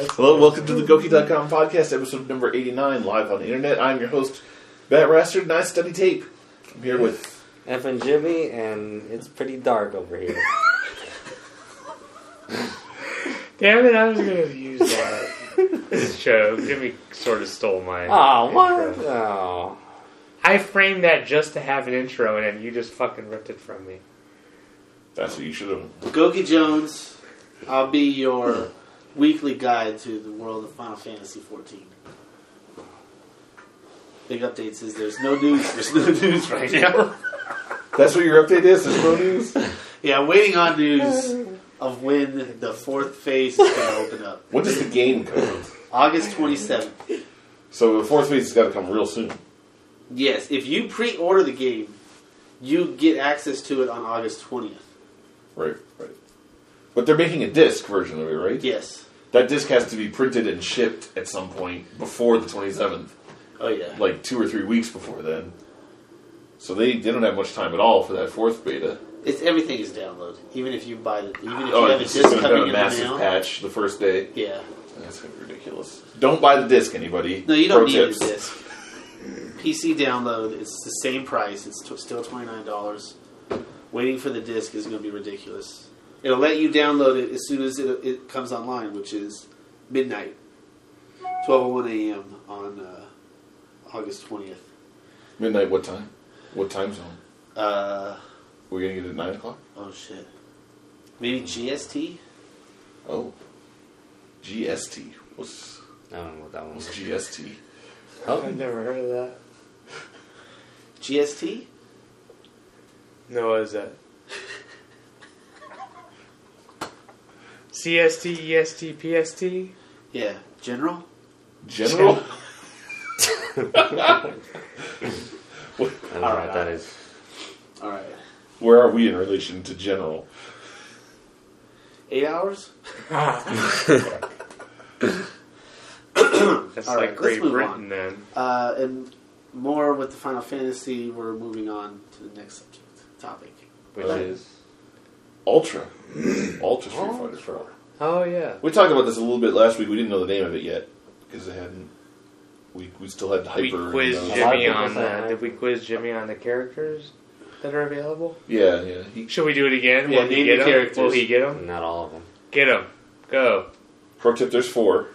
That's Hello, welcome to the Gouki.com podcast, episode number 89, live on the internet. I'm your host, Matt Rastard, and I study tape. I'm here with. FnJimmy, and it's pretty dark over here. Damn it! I was gonna use that this show. Jimmy sort of stole my. Oh, what? intro. Oh. I framed that just to have an intro, and then you just fucking ripped it from me. That's what you should have. GoukiJones, I'll be your weekly guide to the world of Final Fantasy XIV. Big updates is there's no news. There's no news right now. That's what your update is? There's no news? Yeah, waiting on news of when the fourth phase is going to open up. When does the game come out? August 27th. So the fourth phase has got to come real soon. Yes, if you pre-order the game, you get access to it on August 20th. Right, right. But they're making a disc version of it, right? Yes. That disc has to be printed and shipped at some point before the 27th. Oh yeah. Like two or three weeks before then. So they, they don't have much time at all for that fourth beta. It's everything is download. Even if you buy the, even if Oh, you have a disc coming a in the massive mail. patch the first day. Yeah. That's ridiculous. Don't buy the disc, anybody. No, you don't Pro need tips. a disc. PC download, it's the same price. It's t- still twenty nine dollars. Waiting for the disc is going to be ridiculous. It'll let you download it as soon as it, it comes online, which is midnight, twelve oh one a.m. on uh, August twentieth. Midnight. What time? What time zone? Uh, We're gonna get it at nine o'clock. oh shit, maybe GST. Oh, GST. What's I don't know what that one was. GST? Oh, I've never heard of that. GST. No, what is that? CST, EST, PST. Yeah, General. General. I don't know what Alright, that is. All right, Where are we in relation to general? eight hours. That's All like right, let's Great move Britain then. Uh, and more with the Final Fantasy. We're moving on to the next subject topic. Which Right. is. Ultra. Ultra Street Fighter 4. Oh yeah. We talked about this a little bit last week. We didn't know the name of it yet because it hadn't. We we still had hyper. We and quizzed those- A lot of Jimmy people on. say Uh, did we quiz Jimmy on the characters that are available? Yeah, yeah. He, Should we do it again? Yeah, Will he name get the them? characters. Will he get them? Not all of them. Get them. Go. pro tip: There's four.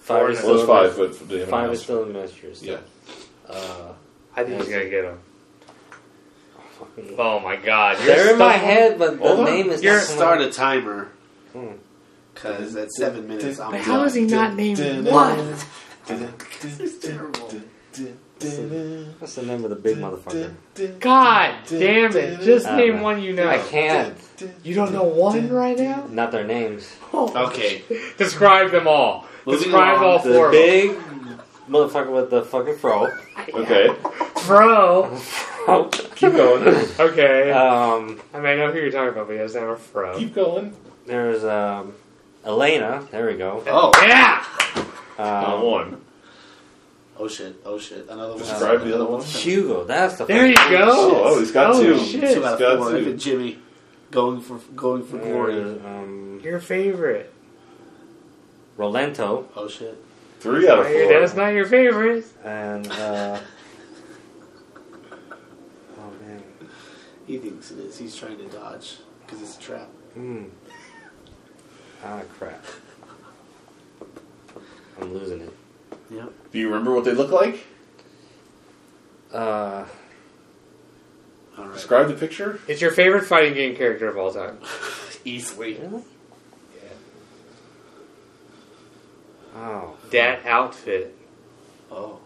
Five Four is and Well, still there's in five, but they haven't Five is announced. still in miniatures. Yeah. Uh, I think he's gonna get them. Fucking- Oh my god. You're They're in my head, but the Hold on. name is You're- not Start a timer Hmm. because at seven minutes I'm But how is he not named one? What's the name of the big motherfucker? God damn it. Just Uh, name one you know. I can't. You don't know one right now? Not their names. Okay, Describe them all. Moving Describe along. all four of them. big motherfucker with the fucking fro. Okay, Fro. keep going. Okay. um, I mean, I know who you're talking about, but he doesn't have a. Keep going. there's um, Elena. There we go. Oh. Yeah! Not Um, one. oh shit, oh shit, another one. Describe the other one. Hugo. That's the. One. There you go. Oh, oh, he's got Oh, two. shit. Two He's out got of four. two. Look at Jimmy going for going for glory. Um, Your favorite. Rolento Oh shit. Three out of Not your- four. That's not your favorite. and uh, oh man, He thinks it is. He's trying to dodge because it's a trap. hmm. Ah crap. I'm losing it. Yep. Do you remember what they look like? Uh, All right. Describe the picture. It's your favorite fighting game character of all time. Easily. really? Yeah. Oh, That outfit. Oh.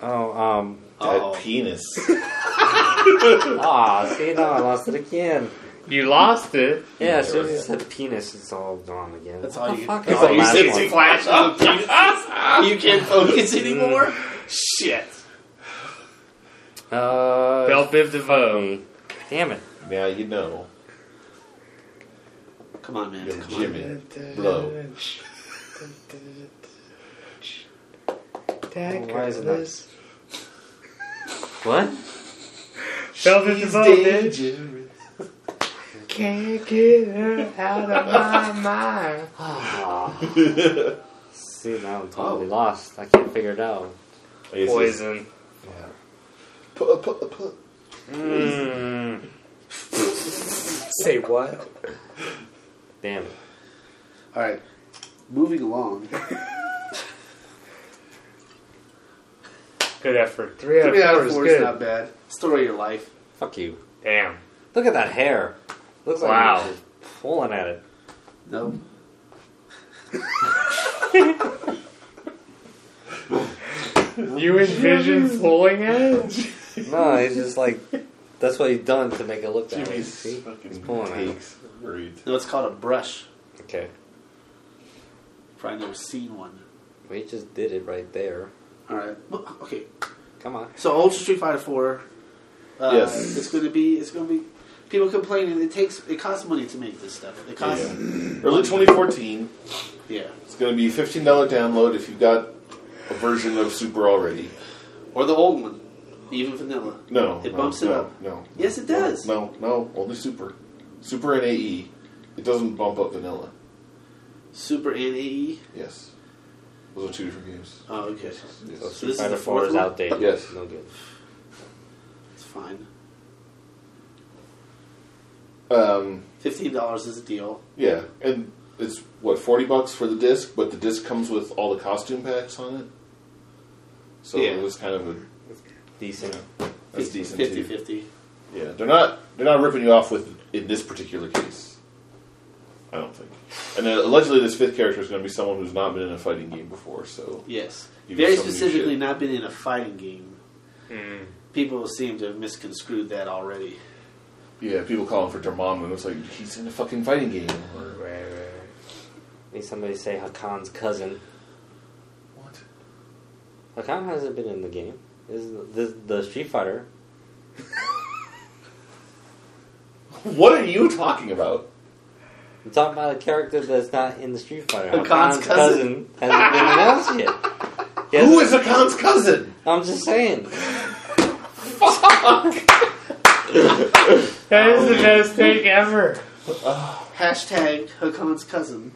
oh, um, That Oh. penis. ah, see, now I lost it again. You lost it. Yeah, as soon as you said penis, it's all gone again. That's all you. fuck That's all you last see. one? is Flash of the penis. You can't focus anymore. Shit. Uh, Belle Biv DeVoe. Damn it. now you know. Come on, man. You're Come on. Jimmy. Blow. Why is it not- What? Belle Biv DeVoe, bitch. can't get her out of my mind. Ah. See, now I'm totally lost. I can't figure it out. Poison. Yeah. Put, put, put. Mm. Say what? Damn it. All right, moving along. Good effort. Three out of Three out of is four is good. not bad. Story of your life. Fuck you. Damn. Look at that hair. Looks like Wow. you're just pulling at it. No. You envision fooling it? No, he's just like that's what he's done to make it look that way. Jimmy's See? fucking He's pulling at it. takes. Great. No, it's called a brush. Okay. Probably never seen one. We just did it right there. All right. Okay. Come on. So Ultra Street Fighter Four. Uh, Yes. It's going to be. It's going to be. People complaining. It takes. It costs money to make this stuff. It costs. Yeah. Early 2014. Yeah. It's going to be $15 download if you've got a version of Super already. Or the old one, even vanilla. No. It no, bumps it no, up. No. Yes, it does. No, no, only Super. Super and AE. It doesn't bump up vanilla. Super and AE. Yes. Those are two different games. Oh, okay. So Yes. this Street is Fighter the 4 fourth is one? outdated. Yes. No good. It's fine. Um, Fifteen dollars is a deal. yeah, and it's what forty bucks for the disc, but the disc comes with all the costume packs on it. So Yeah. it was kind of a Decent. that's decent 50 too. 50. Yeah, they're not they're not ripping you off with in this particular case. I don't think. And then allegedly, this fifth character is going to be someone who's not been in a fighting game before. So Yes. Very get some new specifically, not been in a fighting game. Mm. People seem to have misconstrued that already. yeah, people calling for Dormammu. It's like he's in a fucking fighting game. Or, Right, right. Need somebody say Hakan's cousin. what? Hakan hasn't been in the game. This is the, the Street Fighter. What are you talking about? I'm talking about a character that's not in the Street Fighter. Hakan's cousin. hasn't been announced yet. He Who hasn't- Akan's cousin? I'm just saying. Fuck! that is the best take ever. Hashtag Hakan's cousin.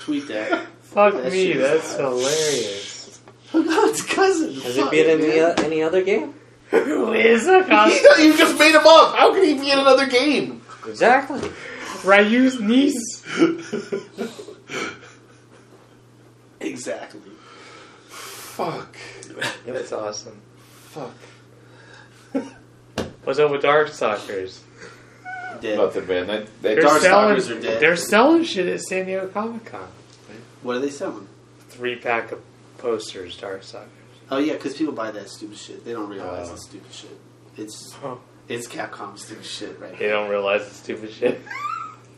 Tweet that. Fuck That me, shit is that's bad. hilarious. Hakan's cousin. Has Fuck he been in man. any, uh, any other game? Who is a He, con- you just made him up. How can he be in another game? Exactly. Ryu's niece? Exactly. Fuck. That's awesome. Fuck. What's up with Darkstalkers? Dead. Nothing, man. That, that They're Darkstalkers selling, are dead. they're selling shit at San Diego Comic Con. What are they selling? Three pack of posters, Darkstalkers. Oh yeah, because people buy that stupid shit. They don't realize Oh. it's stupid shit. It's it's Capcom stupid shit, right? They don't realize it's stupid shit.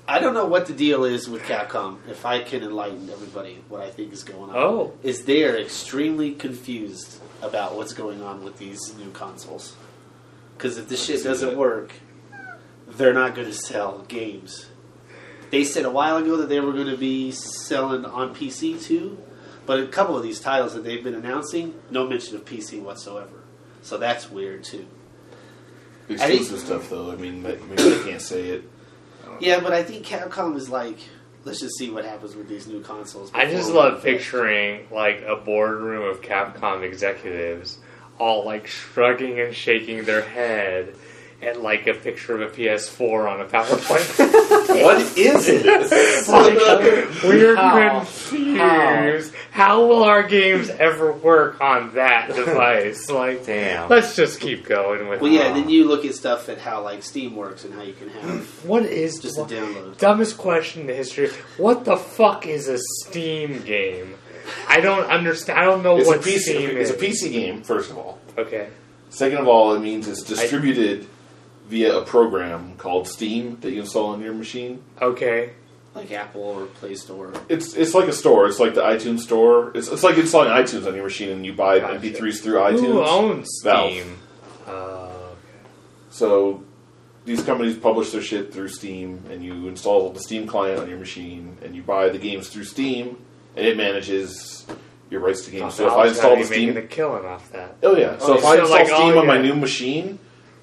I don't know what the deal is with Capcom. If I can enlighten everybody, what I think is going on Oh. is they are extremely confused about what's going on with these new consoles. Because if this shit doesn't that. work, they're not going to sell games. They said a while ago that they were going to be selling on PC too, but a couple of these titles that they've been announcing, no mention of PC whatsoever. So that's weird too. Exclusive stuff, though. I mean, maybe they can't say it. Yeah, but I think Capcom is like, let's just see what happens with these new consoles. I just love picturing like a boardroom of Capcom executives all like shrugging and shaking their head at like a picture of a PS4 on a PowerPoint. What is it? like, we're How? confused. How? will our games ever work on that device? Like, Damn. let's just keep going with. Well, yeah, then you look at stuff at how like Steam works and how you can have What is just a download. dumbest question in the history? What the fuck is a Steam game? I don't understand. I don't know It's a what PC. Steam It's a PC game. First of all. Okay. Second of all, it means it's distributed via a program called Steam that you install on your machine. Okay. like Apple or Play Store. It's it's like a store. It's like the iTunes store. It's, it's like installing iTunes on your machine and you buy Gotcha. MP3s through iTunes. Who owns Valve. Steam? Uh, So these companies publish their shit through Steam, and you install the Steam client on your machine, and you buy the games through Steam, and it manages your rights to games. so if I install the be making Steam, a killing off that. oh yeah. So Oh, if I install like, Steam oh, on my new machine,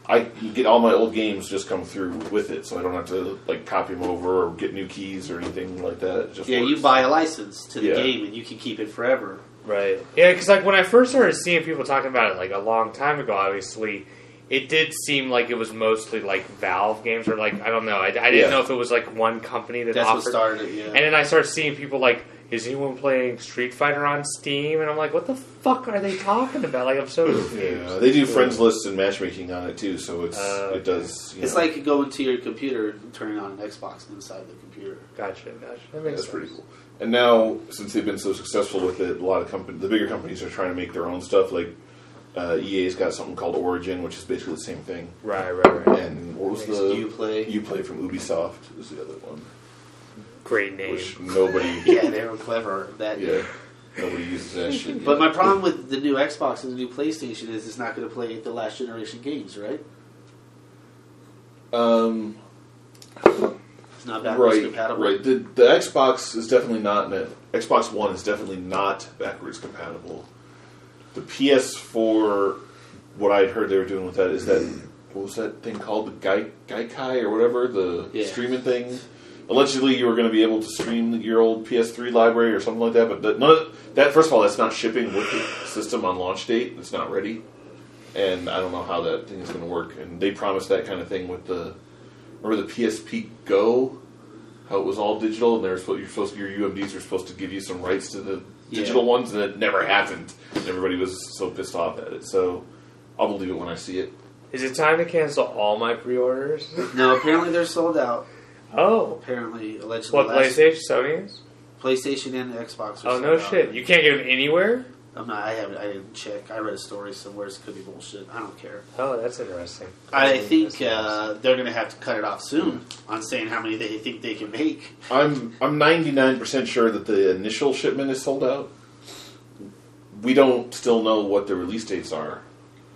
I get all my old games just come through with it, so I don't have to like copy them over or get new keys or anything like that. It just Yeah, you buy a license to the Yeah. game and you can keep it forever. Right. Yeah, because like when I first started seeing people talking about it, like a long time ago, obviously, it did seem like it was mostly like Valve games, or like I don't know. I, I didn't Yeah. know if it was like one company that That's what offered. started it. Yeah. And then I started seeing people like, "Is anyone playing Street Fighter on Steam?" And I'm like, "What the fuck are they talking about?" Like I'm so confused. Yeah, they do friends lists and matchmaking on it too, so it's Uh, it does. You it's know, like going to your computer and turning on an Xbox inside the computer. Gotcha, gotcha. That Yeah, that's sense. pretty cool. And now, since they've been so successful with it, a lot of companies, the bigger companies, are trying to make their own stuff. Like uh, EA's got something called Origin, which is basically the same thing. Right, right, right. And what was Makes the you play. You play from Ubisoft is the other one, Great name. which nobody, yeah, they were clever that. yeah, nobody uses that shit. But my problem with the new Xbox and the new PlayStation is it's not going to play the last generation games, right? um, It's not backwards right, compatible. right. The the Xbox is definitely not. Xbox One is definitely not backwards compatible. The PS4, what I'd heard they were doing with that is that what was that thing called the Gai Gaikai or whatever the Yeah. streaming thing. Allegedly, you were going to be able to stream your old PS3 library or something like that, but that, none of, that first of all, that's not shipping with the system on launch date. It's not ready, and I don't know how that thing is going to work. And they promised that kind of thing with the remember the PSP Go, how it was all digital, and they're supposed you're supposed your UMDs were supposed to give you some rights to the Yeah. digital ones, and it never happened. And everybody was so pissed off at it. So I'll believe it when I see it. Is it time to cancel all my pre-orders? No, apparently they're sold out. Oh, Apparently, allegedly, what last- PlayStation, Sony's? PlayStation and Xbox. Oh sold no out. shit! You can't get them anywhere. I'm not. I haven't. I didn't check. I read a story somewhere. It could be bullshit. I don't care. Oh, that's interesting. I think That's uh, they're going to have to cut it off soon on saying how many they think they can make. I'm I'm 99 percent sure that the initial shipment is sold out. We don't still know what the release dates are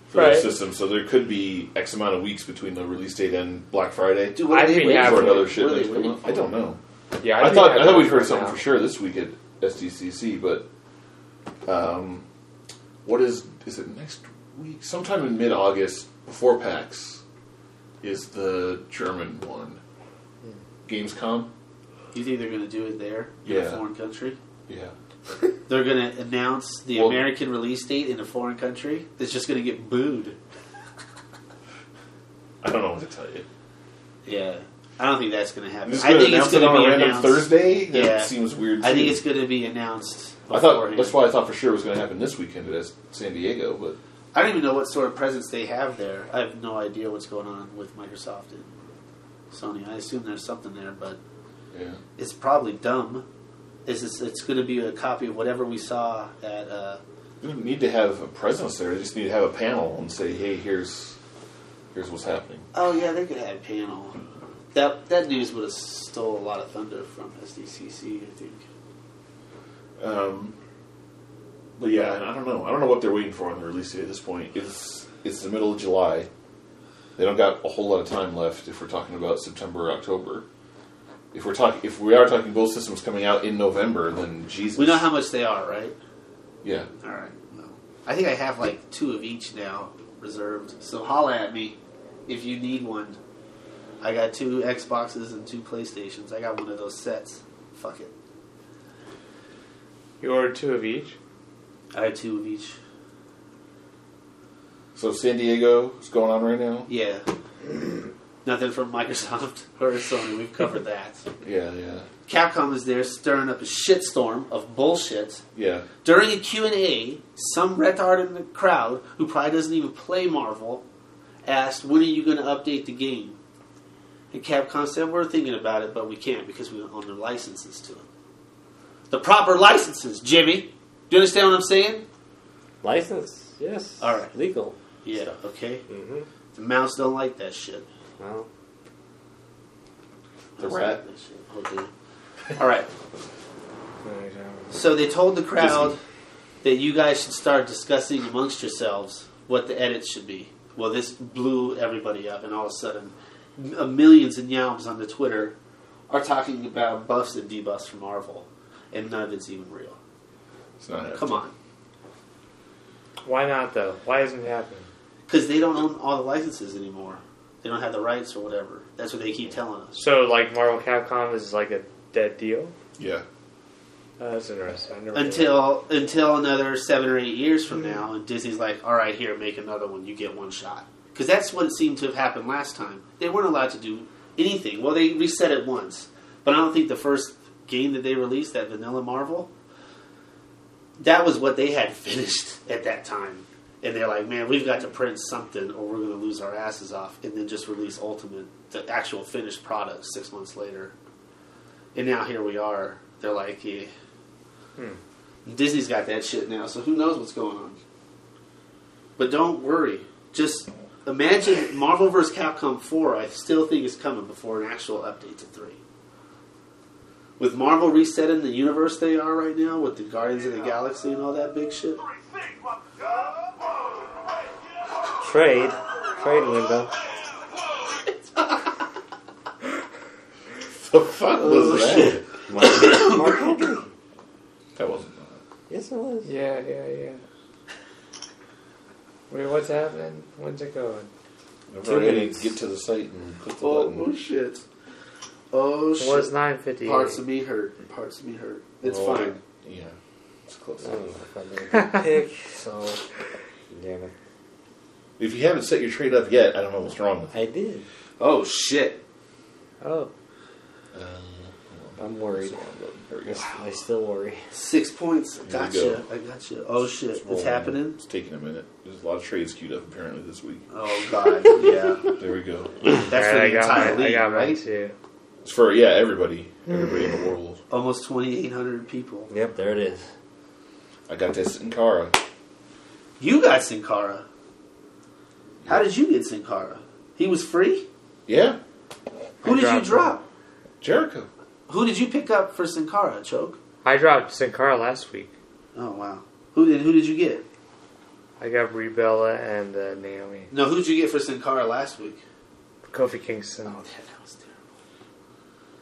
for Right. those systems, so there could be X amount of weeks between the release date and Black Friday. Dude, what are I'd they be happy for for? another What shipment they to come waiting I don't know. Yeah, I thought I thought we'd heard something now. for sure this week at SDCC, but um, what is is it next week? Sometime in mid August before PAX is the German one. Gamescom. You think they're going to do it there in a Yeah. foreign country? Yeah. They're going to announce the Well- American release date in a foreign country that's just going to get booed. I don't know what to tell you. Yeah, I don't think that's going to happen. Just I to think it's announce it going on to a be random announced. Thursday. That Yeah. seems weird. I think too. it's going to be announced. I thought beforehand. that's why I thought for sure it was going to happen this weekend at San Diego, but I don't even know what sort of presence they have there. I have no idea what's going on with Microsoft and Sony. I assume there's something there, but yeah. it's probably dumb. It's just, it's going to be a copy of whatever we saw at. Uh, You don't need to have a presence there. You just need to have a panel and say, "Hey, here's here's what's happening." oh yeah, they could have a panel. That that news would have stole a lot of thunder from SDCC. I think. Um, but yeah, I don't know. I don't know what they're waiting for on the release date at this point. It's it's the middle of July. They don't got a whole lot of time left if we're talking about September or October. If we're talking, if we are talking both systems coming out in November, then Jesus, We know how much they are, right? Yeah, All right. Well, I think I have like two of each now reserved. So holla at me if you need one. I got two Xboxes and two PlayStations. I got one of those sets. Fuck it. You ordered two of each. I had two of each. so San Diego is going on right now. Yeah. Nothing from Microsoft or Sony. We've covered that. Yeah, yeah, Capcom is there stirring up a shitstorm of bullshit. yeah. During a Q&A, some retard in the crowd, who probably doesn't even play Marvel, asked, when are you going to update the game? And Capcom said, we're thinking about it, but we can't because we don't own the licenses to it. The proper licenses, Jimmy. Do you understand what I'm saying? License, yes. All right. Legal. Yeah, okay. Mm-hmm. The mouse don't like that shit. Well, The rat. that shit. Dude. All right. So they told the crowd that you guys should start discussing amongst yourselves what the edits should be. Well, this blew everybody up, and all of a sudden, m- millions and yams on the Twitter are talking about buffs and debuffs from Marvel, and none of it's even real. It's not happening. Come on, Why not though? Why isn't it happening? because they don't own all the licenses anymore. They don't have the rights or whatever. That's what they keep telling us. So, like, Marvel Capcom is like a dead deal? Yeah. Uh, that's interesting. Never Until until another seven or eight years from now, and Disney's like, "All right, here, make another one. You get one shot." Because that's what seemed to have happened last time. They weren't allowed to do anything. Well, they reset it once, but I don't think the first game that they released, that Vanilla Marvel, that was what they had finished at that time. And they're like, "Man, we've got to print something, or we're going to lose our asses off." And then just release Ultimate, the actual finished product, six months later. And now here we are. They're like, "Yeah." Hmm. Disney's got that shit now, so who knows what's going on. But don't worry. Just imagine Marvel vs. Capcom 4, I still think is coming before an actual update to 3. With Marvel resetting the universe they are right now, with the Guardians of the Galaxy and all that big shit. Trade. Trade window. The fuck was Oh, that? shit. Mark Mark Henry. That wasn't. Yes, it was. Yeah, yeah, yeah. Wait, what's happening? When's it going? I've Two already minutes. get to the site and click the Oh, button. oh shit. Oh It was shit. 9.58. Parts of me hurt. Parts of me hurt. It's Oh, fine. Yeah, it's close. I don't know if I made a pick, so. Damn it. If you haven't set your trade up yet, I don't know what's wrong with it. I did. Oh shit. Oh. Uh, I'm worried. There we go. I still worry. Six points. There we Gotcha. go. I gotcha. Oh shit. It's rolling. happening. It's taking a minute. There's a lot of trades queued up apparently this week. Oh god. Yeah. There we go. That's Alright, for I the got entire mine. I league, got right? too. It's for yeah everybody, everybody in the world. Almost 2,800 people. Yep, there it is. I got this in Kara. You got Sin Cara. How did you get Sin Cara? He was free? Yeah, Who I did you dropped drop? Jericho. Who did you pick up for Sin Cara, Choke? I dropped Sin Cara last week. Oh, wow. Who did, who did you get? I got Brie Bella and uh, Naomi. No, who did you get for Sin Cara last week? Kofi Kingston. Oh, that, that was terrible.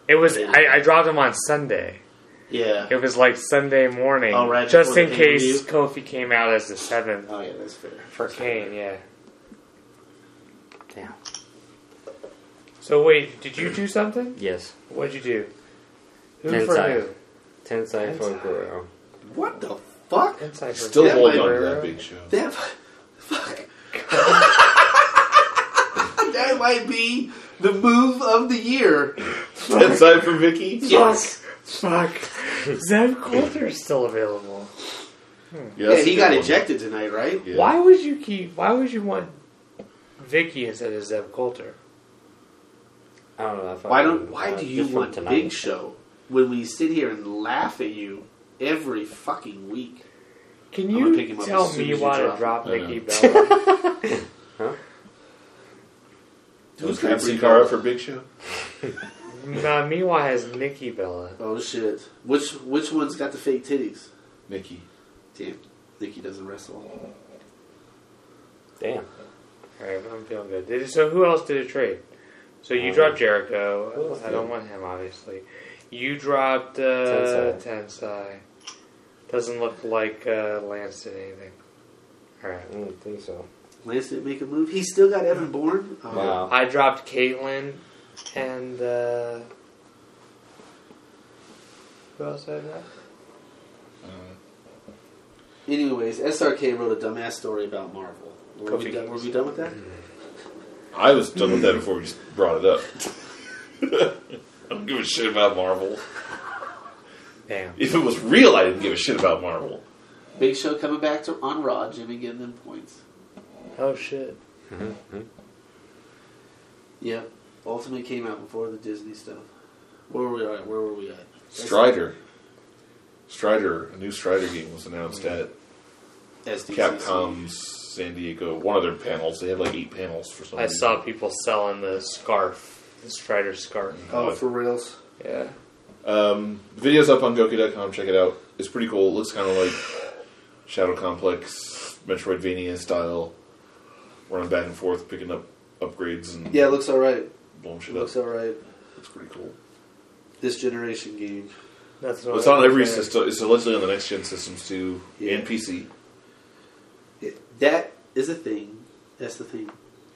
It was. I, I dropped him on Sunday. Yeah. It was like Sunday morning, Oh, right just in case? Kofi came out as the seventh Oh, yeah, that's fair. for Kane. Yeah. So wait, did you do something? Yes. What'd you do? Who Tensai. for who? Tensai for Tensai. Guerrero. What the fuck? Inside for Still That holding might- on to that big show. That, fuck. that might be the move of the year. That side for Vicky. Yes. Fuck. Zeb Colter's still available. Hmm. Yeah, that's he got one. ejected tonight, right? Yeah. Why would you keep? Why would you want Vicky instead of Zeb Colter? I don't know. I Why it don't? was, Why do you want tonight. Big Show when we sit here and laugh at you every fucking week? Can I'm pick you him up tell as me as you why to drop drop I Nikki know. Bella? Who's got got Brie Kara for Big Show? nah, Miwa has Nikki Bella. Oh shit! Which which one's got the fake titties? Nikki. Damn, Nikki doesn't wrestle. Damn. Alright, I'm feeling good. Did it, so who else did it trade? So you Uh, dropped Jericho. I don't want him, obviously. You dropped uh, Tensai. Tensai. Doesn't look like uh, Lance did anything. Alright. I don't think so. Lance didn't make a move. He still got Evan Bourne. Oh. Wow. I dropped Kaitlyn and uh, who else did I drop? Anyways, SRK wrote a dumbass story about Marvel. Were we, done, were we done with that? I was done with that hmm. before we just brought it up. I don't give a shit about Marvel. Damn. If it was real, I didn't give a shit about Marvel. Big Show coming back to on Raw. Jimmy giving them points. Oh shit. Mm-hmm. Yep. Ultimate came out before the Disney stuff. Where were we at? Where were we at? Strider. Strider, a new Strider game was announced mm-hmm. at SDCC. Capcom's San Diego. One of their panels. They had like eight panels for some I reason. saw people selling the scarf, the Strider scarf. Oh, for reals? Yeah. Um, the video's up on Gouki.com. Check it out. It's pretty cool. It looks kind of like Shadow Complex, Metroidvania style. Running back and forth, picking up upgrades and Yeah, it looks alright. blowing It shit looks up. alright. Looks pretty cool. This generation game. That's Well, what it's on every was system. It's allegedly on the next gen systems too, Yeah. and PC. It, that is a thing That's the thing.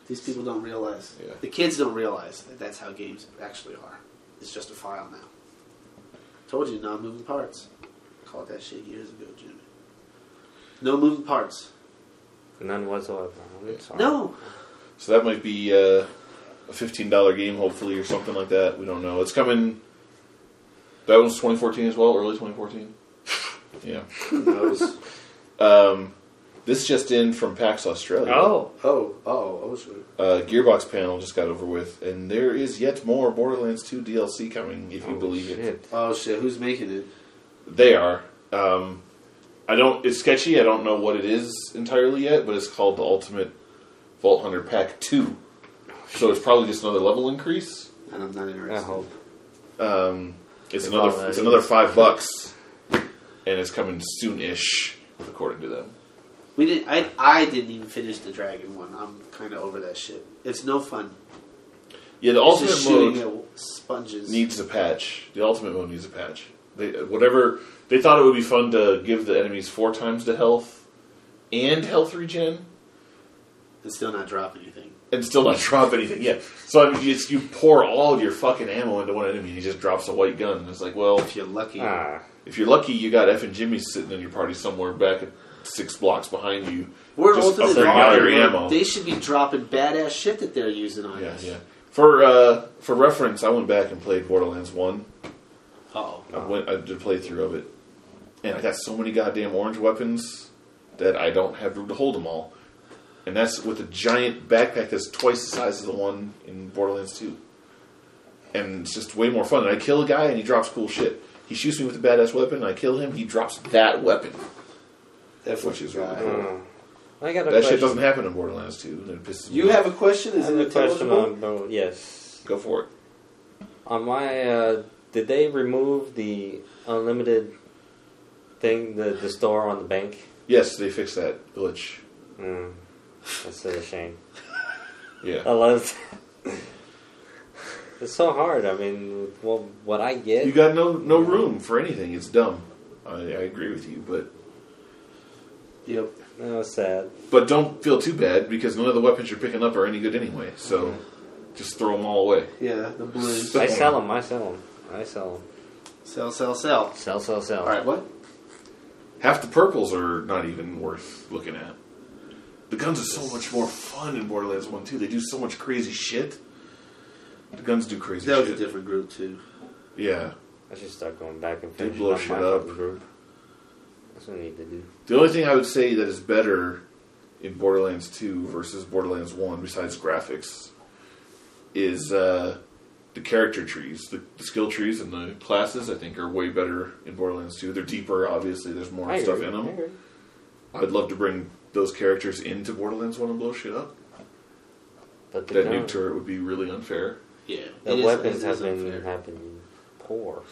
These people don't realize. Yeah. The kids don't realize that that's how games actually are. It's just a file now. Told you, non-moving parts. Called that shit years ago, Jimmy. No moving parts. None whatsoever. I'm. No. So that might be uh, a fifteen dollar game, hopefully, or something like that. We don't know. It's coming. That was 2014 as well, early 2014. Yeah. Who knows? Um, this just in from PAX Australia. Oh, oh, oh, oh, sure. Uh, Gearbox panel just got over with, and there is yet more Borderlands 2 DLC coming, if you Oh, believe it. Oh shit! Who's making it? They are. Um, I don't. It's sketchy. I don't know what it is entirely yet, but it's called the Ultimate Vault Hunter Pack Two. So it's probably just another level increase. And I'm not I interested. hope. Um, it's They another. It's another five bucks, and it's coming soon-ish, according to them. We didn't. I I didn't even finish the dragon one. I'm kind of over that shit. It's no fun. Yeah, the It's Ultimate just shooting mode at sponges. needs a patch. The Ultimate mode needs a patch. They whatever they thought it would be fun to give the enemies four times the health and health regen. and still not drop anything. and still not drop anything. Yeah. So I mean, you, just, you pour all of your fucking ammo into one enemy, and he just drops a white gun. And it's like, well, If you're lucky. Ah, if you're lucky, you got FnJimmy sitting in your party somewhere back at six blocks behind you. We're Just ultimate upgrade Warrior, your ammo. They should be dropping badass shit that they're using on Yeah, us. yeah. For uh, for reference, I went back and played Borderlands One. Oh, I went, I did a playthrough of it, and I got so many goddamn orange weapons that I don't have room to hold them all. And that's with a giant backpack that's twice the size of the one in Borderlands 2. And it's just way more fun. And I kill a guy and he drops cool shit. He shoots me with a badass weapon, And I kill him, he drops that weapon. That Which is really cool. uh, I got a That question. shit doesn't happen in Borderlands 2. And it pisses me You off. have a question? I Is have it a question intelligible? on bro. Yes. Go for it. On my, uh, did they remove the unlimited thing, the the store on the bank? Yes, they fixed that glitch. Mm, that's a shame. Yeah. I Yeah. love. it's so hard. I mean, well, what I get. You got no no room for anything. It's dumb. I, I agree with you, but Yep. that was sad. But don't feel too bad because none of the weapons you're picking up are any good anyway. So just throw them all away. Yeah, the blues. I sell them. I sell them. I sell them. Sell, sell, sell. Sell, sell, sell. All right, what? Half the purples are not even worth looking at. The guns are so much more fun in Borderlands 1 too. They do so much crazy shit. The guns do crazy That was a different group too. yeah. I should start going back and They finishing blow up shit my up. fucking group. That's what I need to do. The only thing I would say that is better in Borderlands 2 versus Borderlands 1, besides graphics, is uh, the character trees. The, the skill trees and the classes, I think, are way better in Borderlands 2. They're deeper, obviously, there's more I stuff agree. in I them. agree. I'd love to bring those characters into Borderlands 1 and blow shit up. But That gun, new turret would be really unfair. Yeah. the it is- weapons it is have been unfair. have been poor.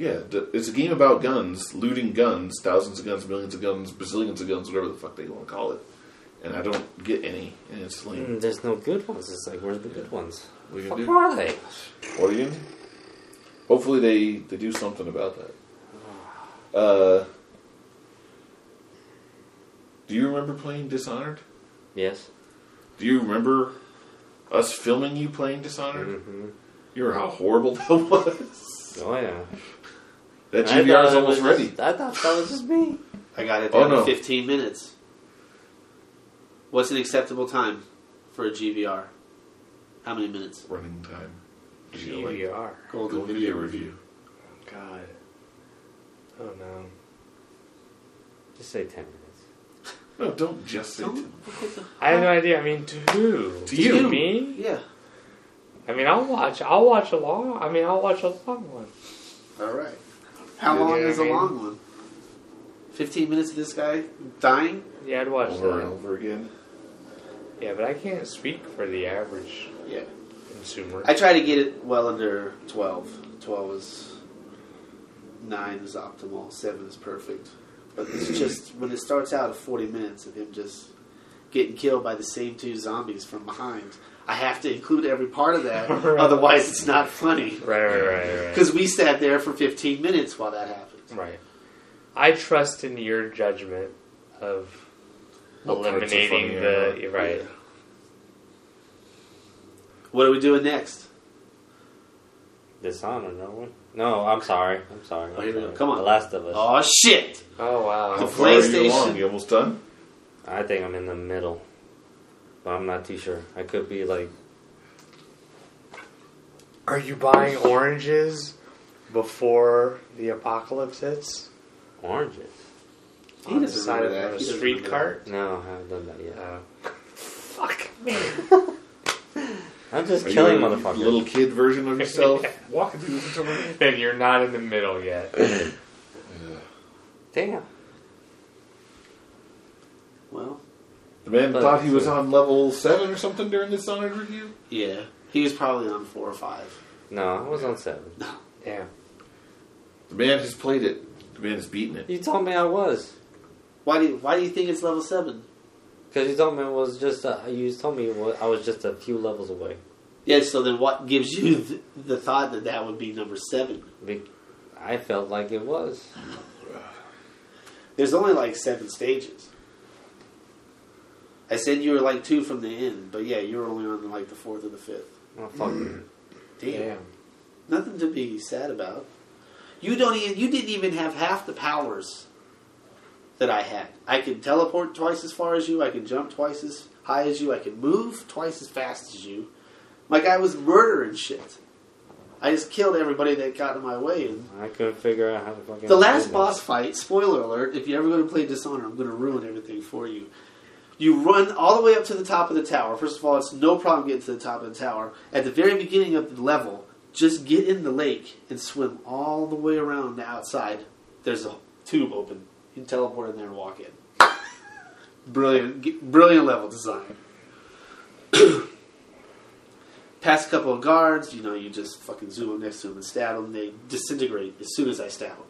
Yeah, it's a game about guns, looting guns, thousands of guns, millions of guns, bazillions of guns, whatever the fuck they want to call it. And I don't get any, and it's lame. Mm, There's no good ones. It's like where's the good ones? What are you Fuck gonna do? are they? What are you? Hopefully they, they do something about that. Uh, do you remember playing Dishonored? Yes. Do you remember us filming you playing Dishonored? Mm-hmm. You remember how horrible that was? Oh yeah. That I GVR thought is it almost was ready. just- I thought that was just me. I got it Oh, down no. to 15 minutes. What's an acceptable time for a GVR? How many minutes? Running time. You know, like, GVR. Golden Go video review. Oh, God. Oh no. Just say ten minutes. No, don't just say Don't to look I have no idea. I mean, to who? To you. Me? Yeah. I mean, I'll watch. I'll watch a long. I mean, I'll watch a long one. All right. How Yeah, long yeah, is I a mean- long one? 15 minutes of this guy dying? Yeah, I'd watch over that. and over again. Yeah, but I can't speak for the average Yeah. consumer. I try to get it well under 12. 12 is. 9 is optimal. 7 is perfect. But it's just when it starts out at 40 minutes of him just getting killed by the same two zombies from behind, I have to include every part of that. Right. Otherwise, it's not funny. right, right, right, right. Because we sat there for 15 minutes while that happened. Right. I trust in your judgment of What eliminating funny or the right. What are we doing next? Dishonored, no one. No, I'm sorry. I'm sorry. Oh, here we go. I'm sorry. Come on. The Last of Us. Oh shit! Oh wow. How The far are you PlayStation. along? You almost done? I think I'm in the middle, but I'm not too sure. I could be like Are you buying oranges before the apocalypse hits? oranges. He On the doesn't side of that. a street cart? No, I haven't done that yet. Uh, fuck me. I'm just Are killing you a motherfuckers. little kid version of yourself walking through the tutorial? then you're not in the middle yet. Damn. Well, The man But- thought he was on level seven or something during this Dishonored review. yeah, he was probably on four or five. No, I was on seven. No, Damn. The man has played it. The man has beaten it. You told me I was. Why do you, Why do you think it's level seven? Because you told me it was just. A, you told me was, I was just a few levels away. Yeah. So then, what gives you the, the thought that that would be number seven? I felt like it was. There's only like seven stages. I said you were like two from the end, but yeah, you were only on like the fourth or the fifth. Oh, fuck you. Damn. Damn. Nothing to be sad about. You don't even you didn't even have half the powers that I had. I could teleport twice as far as you, I could jump twice as high as you, I could move twice as fast as you. My guy was murdering shit. I just killed everybody that got in my way and I couldn't figure out how to fucking. the last boss fight, spoiler alert, if you're ever going to play Dishonor, I'm going to ruin everything for you. You run all the way up to the top of the tower. First of all, it's no problem getting to the top of the tower. At the very beginning of the level, just get in the lake and swim all the way around the outside. There's a tube open. You can teleport in there and walk in. brilliant, brilliant level design. Pass a couple of guards, you know, you just fucking zoom up next to them and stab them. They disintegrate as soon as I stab them.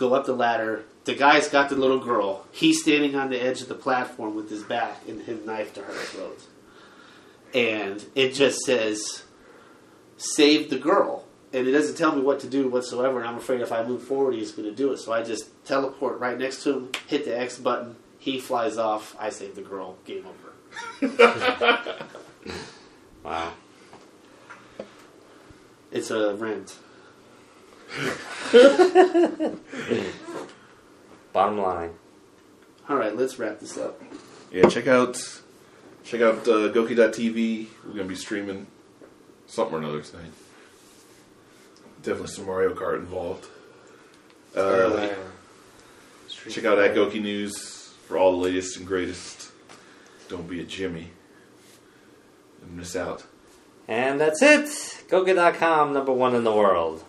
Go up the ladder. The guy's got the little girl. He's standing on the edge of the platform with his back and his knife to her throat. And it just says, save the girl. And it doesn't tell me what to do whatsoever, and I'm afraid if I move forward, he's going to do it. So I just teleport right next to him, hit the X button, he flies off, I save the girl, game over. Wow. It's a rent. Bottom line. All right, let's wrap this up. Yeah, check out check out uh, Gouki.tv. We're gonna be streaming something or another tonight. Definitely some Mario Kart involved. Uh, Uh, check out at Gouki News for all the latest and greatest. Don't be a Jimmy and miss out. And that's it. Gouki.com, number one in the world.